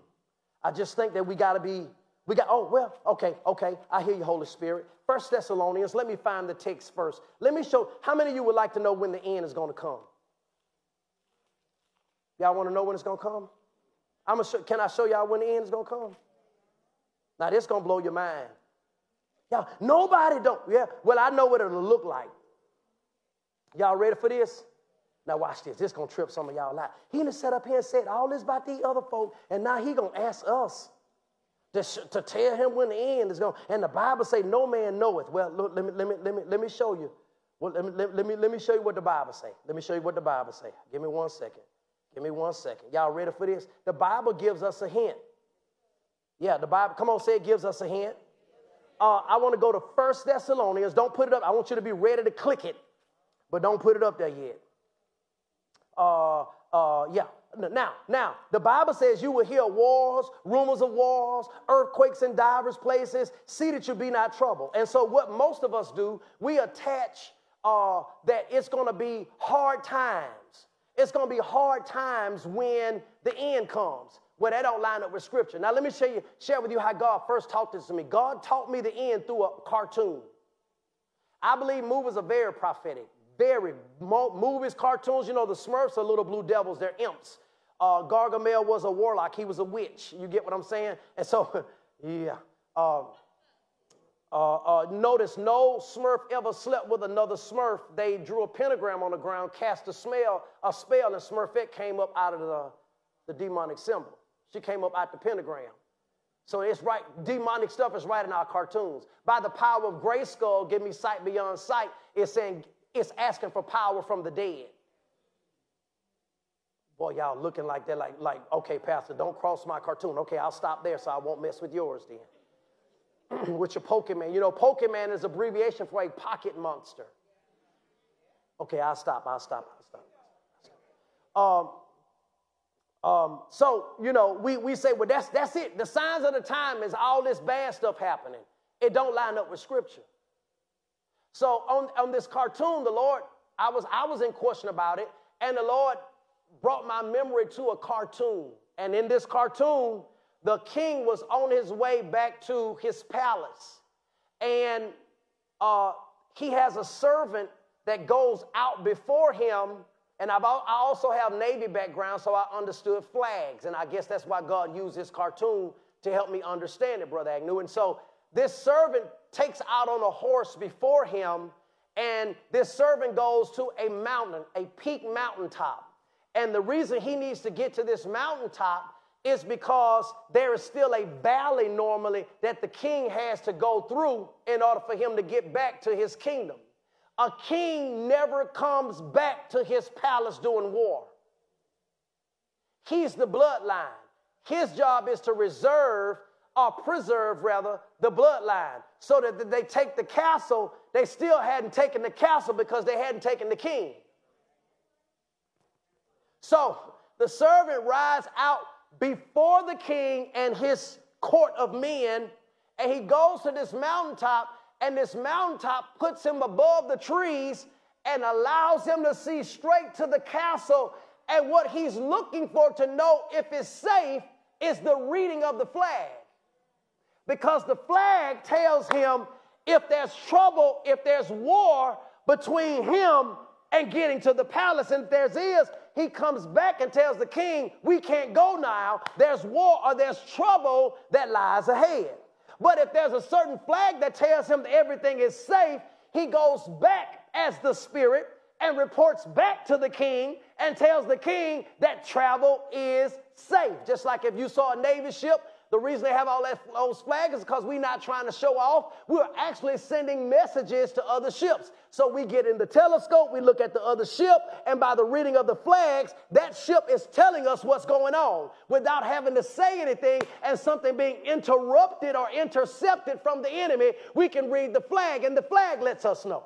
I just think that we got to be we got, oh, well, okay, okay. I hear you, Holy Spirit. First Thessalonians, let me find the text first. Let me show, how many of you would like to know when the end is going to come? Y'all want to know when it's going to come? I'm gonna show, can I show y'all when the end is going to come? Now, this going to blow your mind. Y'all, nobody don't, yeah, well, I know what it'll look like. Y'all ready for this? Now watch this. This gonna trip some of y'all out. He done set up here and said all this about these other folk, and now he gonna ask us to, to tell him when the end is going. And the Bible say, no man knoweth. Well, look, let me, let me, let me, let me show you. Well, let me, let, let, me, let me show you what the Bible say. Let me show you what the Bible say. Give me one second. Give me one second. Y'all ready for this? The Bible gives us a hint. Yeah, the Bible, come on, say it gives us a hint. Uh, I want to go to First Thessalonians. Don't put it up. I want you to be ready to click it, but don't put it up there yet. Uh, uh, yeah, now, now, the Bible says you will hear wars, rumors of wars, earthquakes in divers places. See that you be not troubled. And so, what most of us do, we attach uh, that it's going to be hard times. It's going to be hard times when the end comes. Well, that don't line up with Scripture. Now, let me show you, share with you how God first taught this to me. God taught me the end through a cartoon. I believe movies are very prophetic very movies, cartoons. You know, the Smurfs are little blue devils, they're imps. Uh, Gargamel was a warlock, he was a witch. You get what I'm saying? And so, *laughs* yeah. Um, uh, uh, notice no Smurf ever slept with another Smurf. They drew a pentagram on the ground, cast a, smell, a spell, and Smurfette came up out of the, the demonic symbol. She came up out the pentagram. So it's right, demonic stuff is right in our cartoons. By the power of Grayskull, give me sight beyond sight, it's saying it's asking for power from the dead. Boy, y'all looking like that, like, like, okay, Pastor, don't cross my cartoon. Okay, I'll stop there so I won't mess with yours then. *clears throat* with your Pokemon. You know, Pokemon is abbreviation for a pocket monster. Okay, I'll stop. I'll stop. I'll stop. Um, um, so you know, we, we say, well, that's that's it. The signs of the time is all this bad stuff happening. It don't line up with scripture. So on, on this cartoon, the Lord, I was I was in question about it, and the Lord brought my memory to a cartoon. And in this cartoon, the king was on his way back to his palace. And uh, he has a servant that goes out before him. And I've, I also have Navy background, so I understood flags. And I guess that's why God used this cartoon to help me understand it, Brother Agnew. And so this servant takes out on a horse before him, and this servant goes to a mountain, a peak mountaintop. And the reason he needs to get to this mountaintop is because there is still a valley normally that the king has to go through in order for him to get back to his kingdom. A king never comes back to his palace during war. He's the bloodline. His job is to reserve or preserve, rather, the bloodline so that they take the castle. They still hadn't taken the castle because they hadn't taken the king. So the servant rides out before the king and his court of men, and he goes to this mountaintop, and this mountaintop puts him above the trees and allows him to see straight to the castle. And what he's looking for to know if it's safe is the reading of the flag. Because the flag tells him if there's trouble, if there's war between him and getting to the palace. And if there's is, he comes back and tells the king, We can't go now. There's war or there's trouble that lies ahead. But if there's a certain flag that tells him that everything is safe, he goes back as the spirit and reports back to the king and tells the king that travel is safe. Just like if you saw a Navy ship the reason they have all that, those flags is because we're not trying to show off. We're actually sending messages to other ships. So we get in the telescope, we look at the other ship, and by the reading of the flags, that ship is telling us what's going on without having to say anything and something being interrupted or intercepted from the enemy. We can read the flag, and the flag lets us know.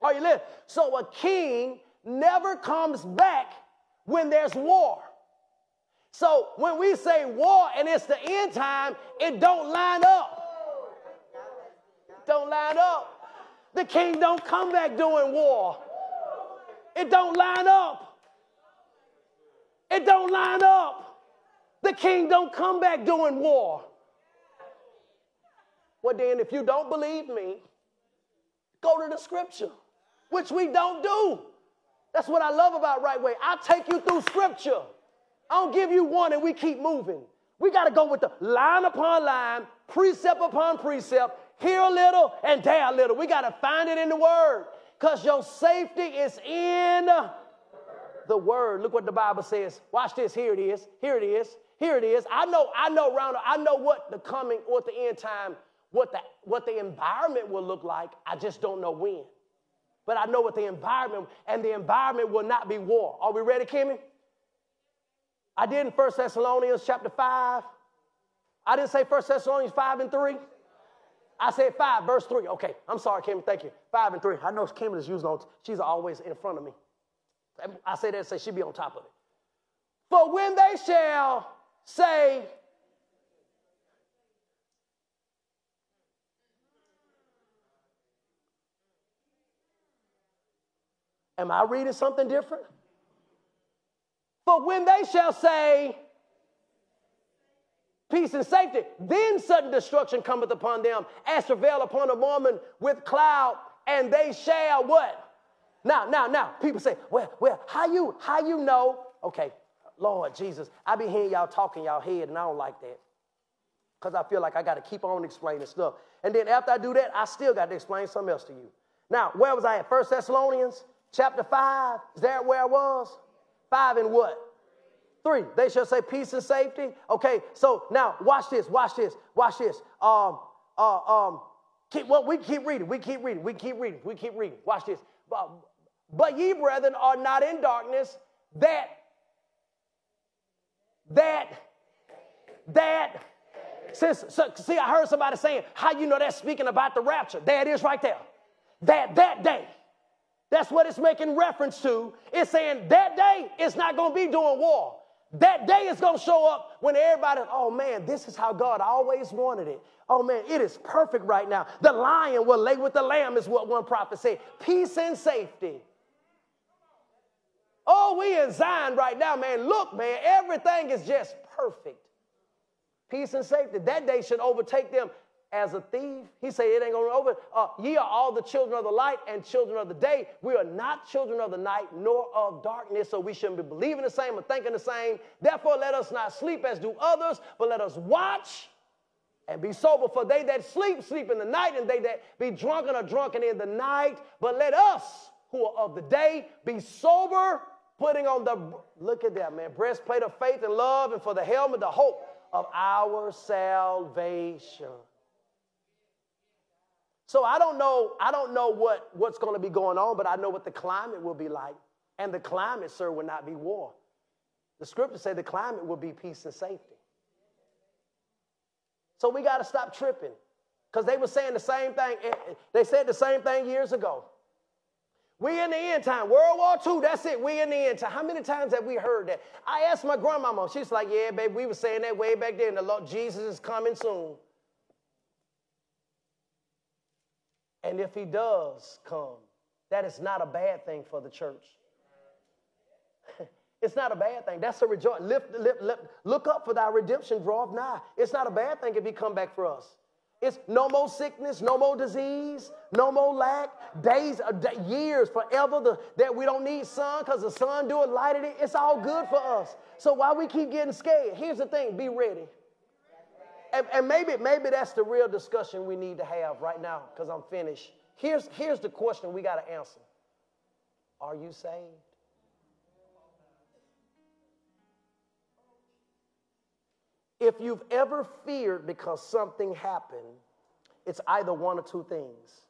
Are you listening? So a king never comes back when there's war. So when we say war and it's the end time, it don't line up. Don't line up. The king don't come back doing war. It don't line up. It don't line up. The king don't come back doing war. Well, then, if you don't believe me, go to the scripture, which we don't do. That's what I love about Right Way. I take you through scripture. I don't give you one and we keep moving. We got to go with the line upon line, precept upon precept, here a little and there a little. We got to find it in the word because your safety is in the word. Look what the Bible says. Watch this. Here it is. Here it is. Here it is. I know, I know, round, I know what the coming, what the end time, what the, what the environment will look like. I just don't know when. But I know what the environment, and the environment will not be war. Are we ready, Kimmy? I did in 1 Thessalonians chapter 5. I didn't say 1 Thessalonians 5 and 3. I said 5, verse 3. Okay, I'm sorry, Kim. Thank you. 5 and 3. I know Kim is using on, she's always in front of me. I say that, say she be on top of it. For when they shall say, Am I reading something different? But when they shall say, peace and safety, then sudden destruction cometh upon them, as travail upon a woman with cloud, and they shall what? Now, now, now, people say, well, well, how you, how you know? Okay, Lord Jesus, I be hearing y'all talking y'all head, and I don't like that. Because I feel like I got to keep on explaining stuff. And then after I do that, I still got to explain something else to you. Now, where was I at? First Thessalonians chapter 5. Is that where I was? Five and what? Three. They shall say peace and safety. Okay, so now watch this, watch this, watch this. Um, uh, um, keep, well, we keep reading, we keep reading, we keep reading, we keep reading. Watch this. But, but ye, brethren, are not in darkness, that, that, that, since, so, see, I heard somebody saying, how you know that's speaking about the rapture? It is right there. That, that day. That's what it's making reference to. It's saying that day it's not going to be doing war. That day is going to show up when everybody, oh man, this is how God always wanted it. Oh man, it is perfect right now. The lion will lay with the lamb, is what one prophet said. Peace and safety. Oh, we in Zion right now, man. Look, man, everything is just perfect. Peace and safety. That day should overtake them as a thief. He said it ain't gonna over. Uh, ye are all the children of the light and children of the day. We are not children of the night nor of darkness, so we shouldn't be believing the same or thinking the same. Therefore, let us not sleep as do others, but let us watch and be sober. For they that sleep, sleep in the night, and they that be drunken are drunken in the night. But let us who are of the day be sober, putting on the look at that man breastplate of faith and love, and for the helmet the hope of our salvation. So I don't know, I don't know what, what's going to be going on, but I know what the climate will be like. And the climate, sir, will not be war. The scriptures say the climate will be peace and safety. So we got to stop tripping. Because they were saying the same thing. Eh, eh, they said the same thing years ago. We in the end time. World War II, that's it. We in the end time. How many times have we heard that? I asked my grandmama. She's like, yeah, baby, we were saying that way back then. The Lord Jesus is coming soon. And if he does come, that is not a bad thing for the church. *laughs* it's not a bad thing. That's a rejoice. Lift, lift, lift, look up for thy redemption draweth nigh. It's not a bad thing if he come back for us. It's no more sickness, no more disease, no more lack, days, uh, years, forever the, that we don't need sun because the sun do it, lighted it. It's all good for us. So why we keep getting scared? Here's the thing: be ready. And, and maybe, maybe that's the real discussion we need to have right now because I'm finished. Here's, here's the question we got to answer Are you saved? If you've ever feared because something happened, it's either one or two things.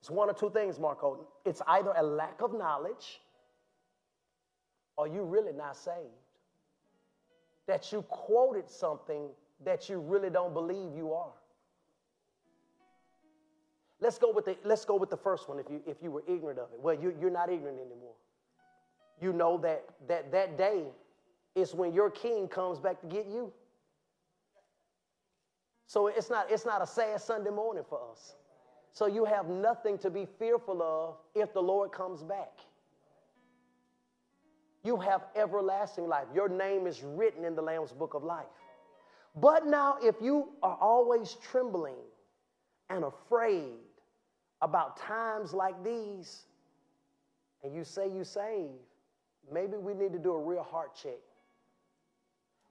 It's one or two things, Marco. It's either a lack of knowledge or you really not saved. That you quoted something that you really don't believe you are. Let's go with the, let's go with the first one if you, if you were ignorant of it. Well, you, you're not ignorant anymore. You know that, that that day is when your king comes back to get you. So it's not, it's not a sad Sunday morning for us. So you have nothing to be fearful of if the Lord comes back. You have everlasting life. Your name is written in the Lamb's book of life. But now, if you are always trembling and afraid about times like these, and you say you save, maybe we need to do a real heart check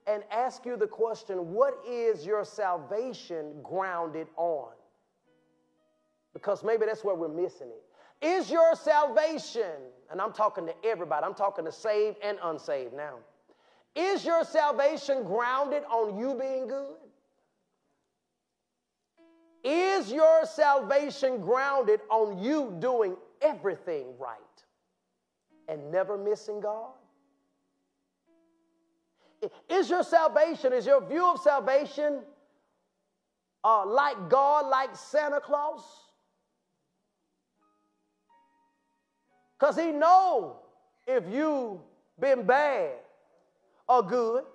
and ask you the question what is your salvation grounded on? Because maybe that's where we're missing it. Is your salvation, and I'm talking to everybody, I'm talking to saved and unsaved now. Is your salvation grounded on you being good? Is your salvation grounded on you doing everything right and never missing God? Is your salvation, is your view of salvation uh, like God, like Santa Claus? Because he know if you've been bad are good.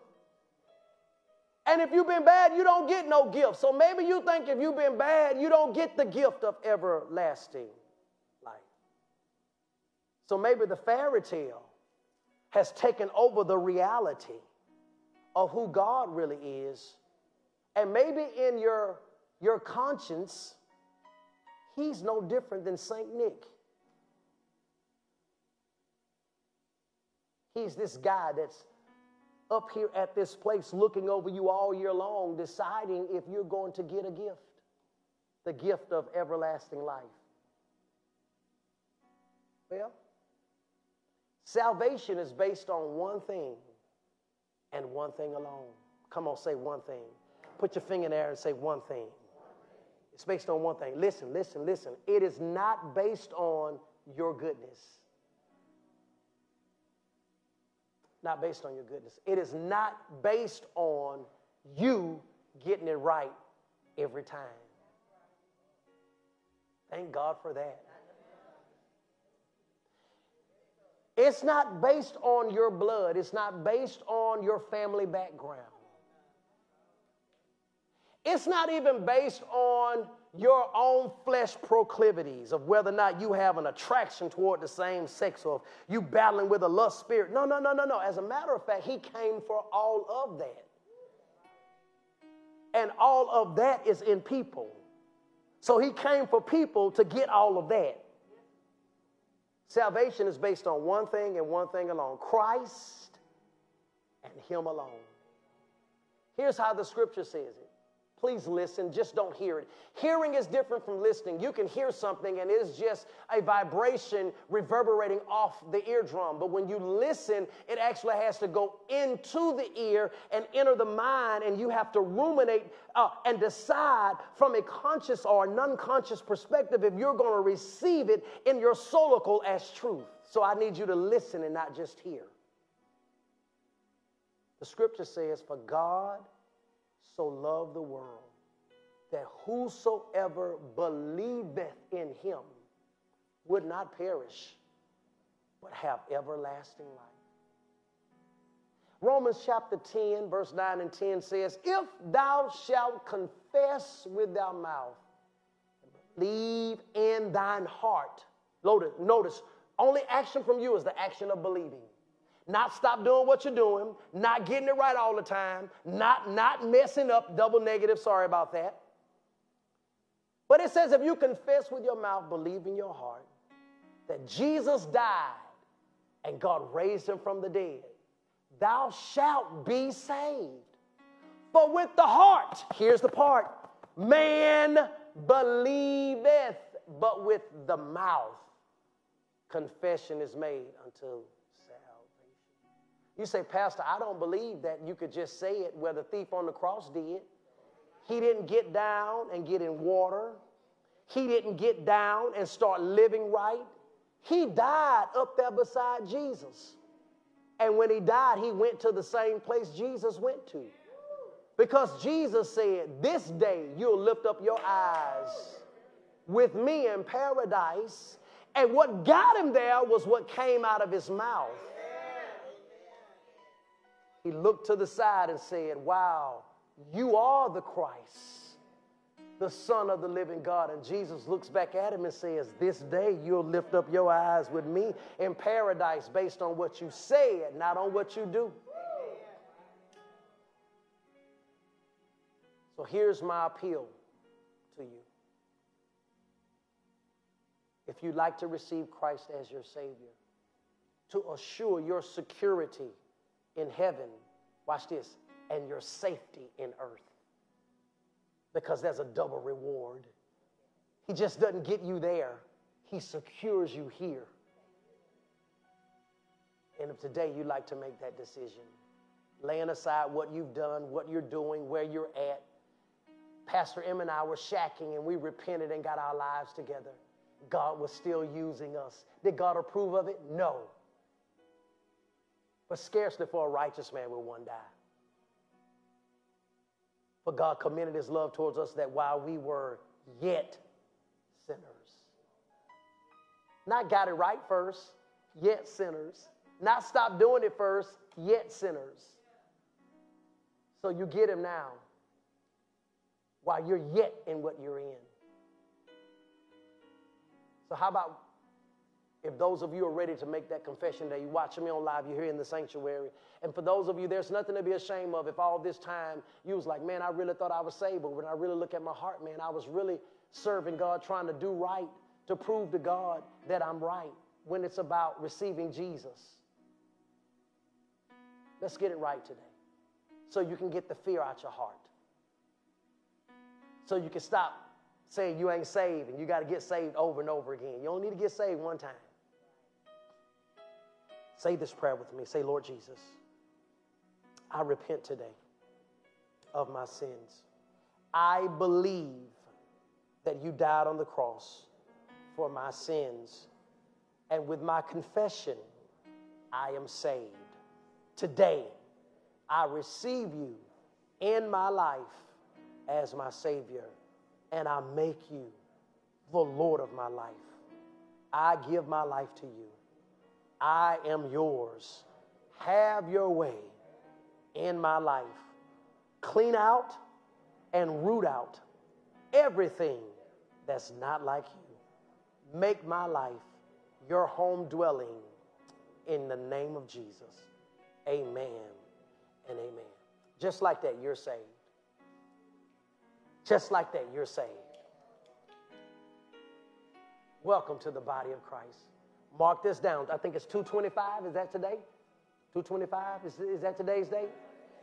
And if you've been bad, you don't get no gift. So maybe you think if you've been bad, you don't get the gift of everlasting life. So maybe the fairy tale has taken over the reality of who God really is. And maybe in your, your conscience, he's no different than St. Nick. He's this guy that's up here at this place looking over you all year long, deciding if you're going to get a gift the gift of everlasting life. Well, salvation is based on one thing and one thing alone. Come on, say one thing. Put your finger in there and say one thing. It's based on one thing. Listen, listen, listen. It is not based on your goodness. Not based on your goodness. It is not based on you getting it right every time. Thank God for that. It's not based on your blood, it's not based on your family background. It's not even based on your own flesh proclivities of whether or not you have an attraction toward the same sex or you battling with a lust spirit. No, no, no, no, no. As a matter of fact, he came for all of that. And all of that is in people. So he came for people to get all of that. Salvation is based on one thing and one thing alone Christ and Him alone. Here's how the scripture says it Please listen, just don't hear it. Hearing is different from listening. You can hear something and it is just a vibration reverberating off the eardrum. But when you listen, it actually has to go into the ear and enter the mind, and you have to ruminate uh, and decide from a conscious or non conscious perspective if you're going to receive it in your solical as truth. So I need you to listen and not just hear. The scripture says, For God so loved the world that whosoever believeth in him would not perish, but have everlasting life. Romans chapter 10, verse 9 and 10 says, If thou shalt confess with thy mouth, believe in thine heart. Notice, only action from you is the action of believing not stop doing what you're doing, not getting it right all the time, not, not messing up, double negative, sorry about that. But it says if you confess with your mouth, believe in your heart that Jesus died and God raised him from the dead, thou shalt be saved. For with the heart, here's the part man believeth, but with the mouth confession is made unto you say, Pastor, I don't believe that you could just say it where the thief on the cross did. He didn't get down and get in water. He didn't get down and start living right. He died up there beside Jesus. And when he died, he went to the same place Jesus went to. Because Jesus said, This day you'll lift up your eyes with me in paradise. And what got him there was what came out of his mouth. He looked to the side and said, Wow, you are the Christ, the Son of the living God. And Jesus looks back at him and says, This day you'll lift up your eyes with me in paradise based on what you said, not on what you do. So here's my appeal to you. If you'd like to receive Christ as your Savior, to assure your security in heaven, watch this, and your safety in earth. Because there's a double reward. He just doesn't get you there, He secures you here. And if today you'd like to make that decision, laying aside what you've done, what you're doing, where you're at, Pastor M and I were shacking and we repented and got our lives together. God was still using us. Did God approve of it? No but scarcely for a righteous man will one die. For God commended his love towards us that while we were yet sinners, not got it right first, yet sinners, not stop doing it first, yet sinners. So you get him now while you're yet in what you're in. So, how about if those of you are ready to make that confession that you're watching me on live, you're here in the sanctuary. And for those of you, there's nothing to be ashamed of. If all this time you was like, man, I really thought I was saved, but when I really look at my heart, man, I was really serving God, trying to do right, to prove to God that I'm right when it's about receiving Jesus. Let's get it right today so you can get the fear out your heart. So you can stop saying you ain't saved and you got to get saved over and over again. You don't need to get saved one time. Say this prayer with me. Say, Lord Jesus, I repent today of my sins. I believe that you died on the cross for my sins. And with my confession, I am saved. Today, I receive you in my life as my Savior, and I make you the Lord of my life. I give my life to you. I am yours. Have your way in my life. Clean out and root out everything that's not like you. Make my life your home dwelling in the name of Jesus. Amen and amen. Just like that, you're saved. Just like that, you're saved. Welcome to the body of Christ. Mark this down. I think it's 225. Is that today? 225? Is, is that today's date?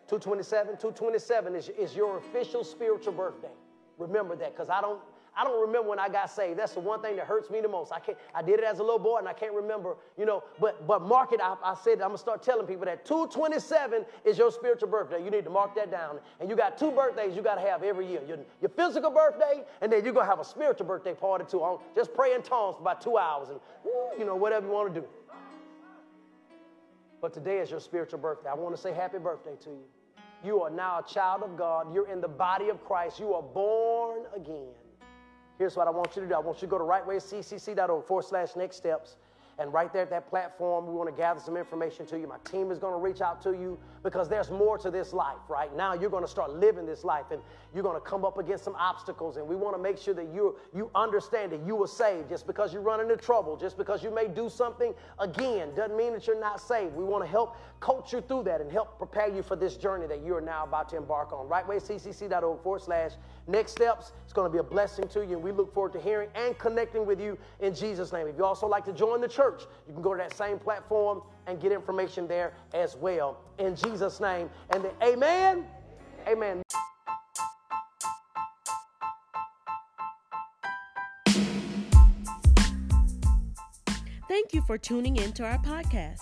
227? 227 is, is your official spiritual birthday. Remember that because I don't, I don't remember when I got saved. That's the one thing that hurts me the most. I can't. I did it as a little boy, and I can't remember. You know, but but mark it. I, I said I'm gonna start telling people that 227 is your spiritual birthday. You need to mark that down. And you got two birthdays you got to have every year. Your, your physical birthday, and then you're gonna have a spiritual birthday party too. Just pray in tongues for about two hours, and you know whatever you want to do. But today is your spiritual birthday. I want to say happy birthday to you. You are now a child of God. You're in the body of Christ. You are born again. Here's what I want you to do. I want you to go to rightwayccc.org forward slash next steps. And right there at that platform, we want to gather some information to you. My team is going to reach out to you because there's more to this life, right? Now you're going to start living this life and you're going to come up against some obstacles. And we want to make sure that you, you understand that you were saved. Just because you run into trouble, just because you may do something again, doesn't mean that you're not saved. We want to help coach you through that and help prepare you for this journey that you are now about to embark on. Rightwayccc.org forward slash next steps. It's going to be a blessing to you. And we look forward to hearing and connecting with you in Jesus' name. If you also like to join the church, church. You can go to that same platform and get information there as well. In Jesus' name. And then, amen. Amen. Thank you for tuning in to our podcast.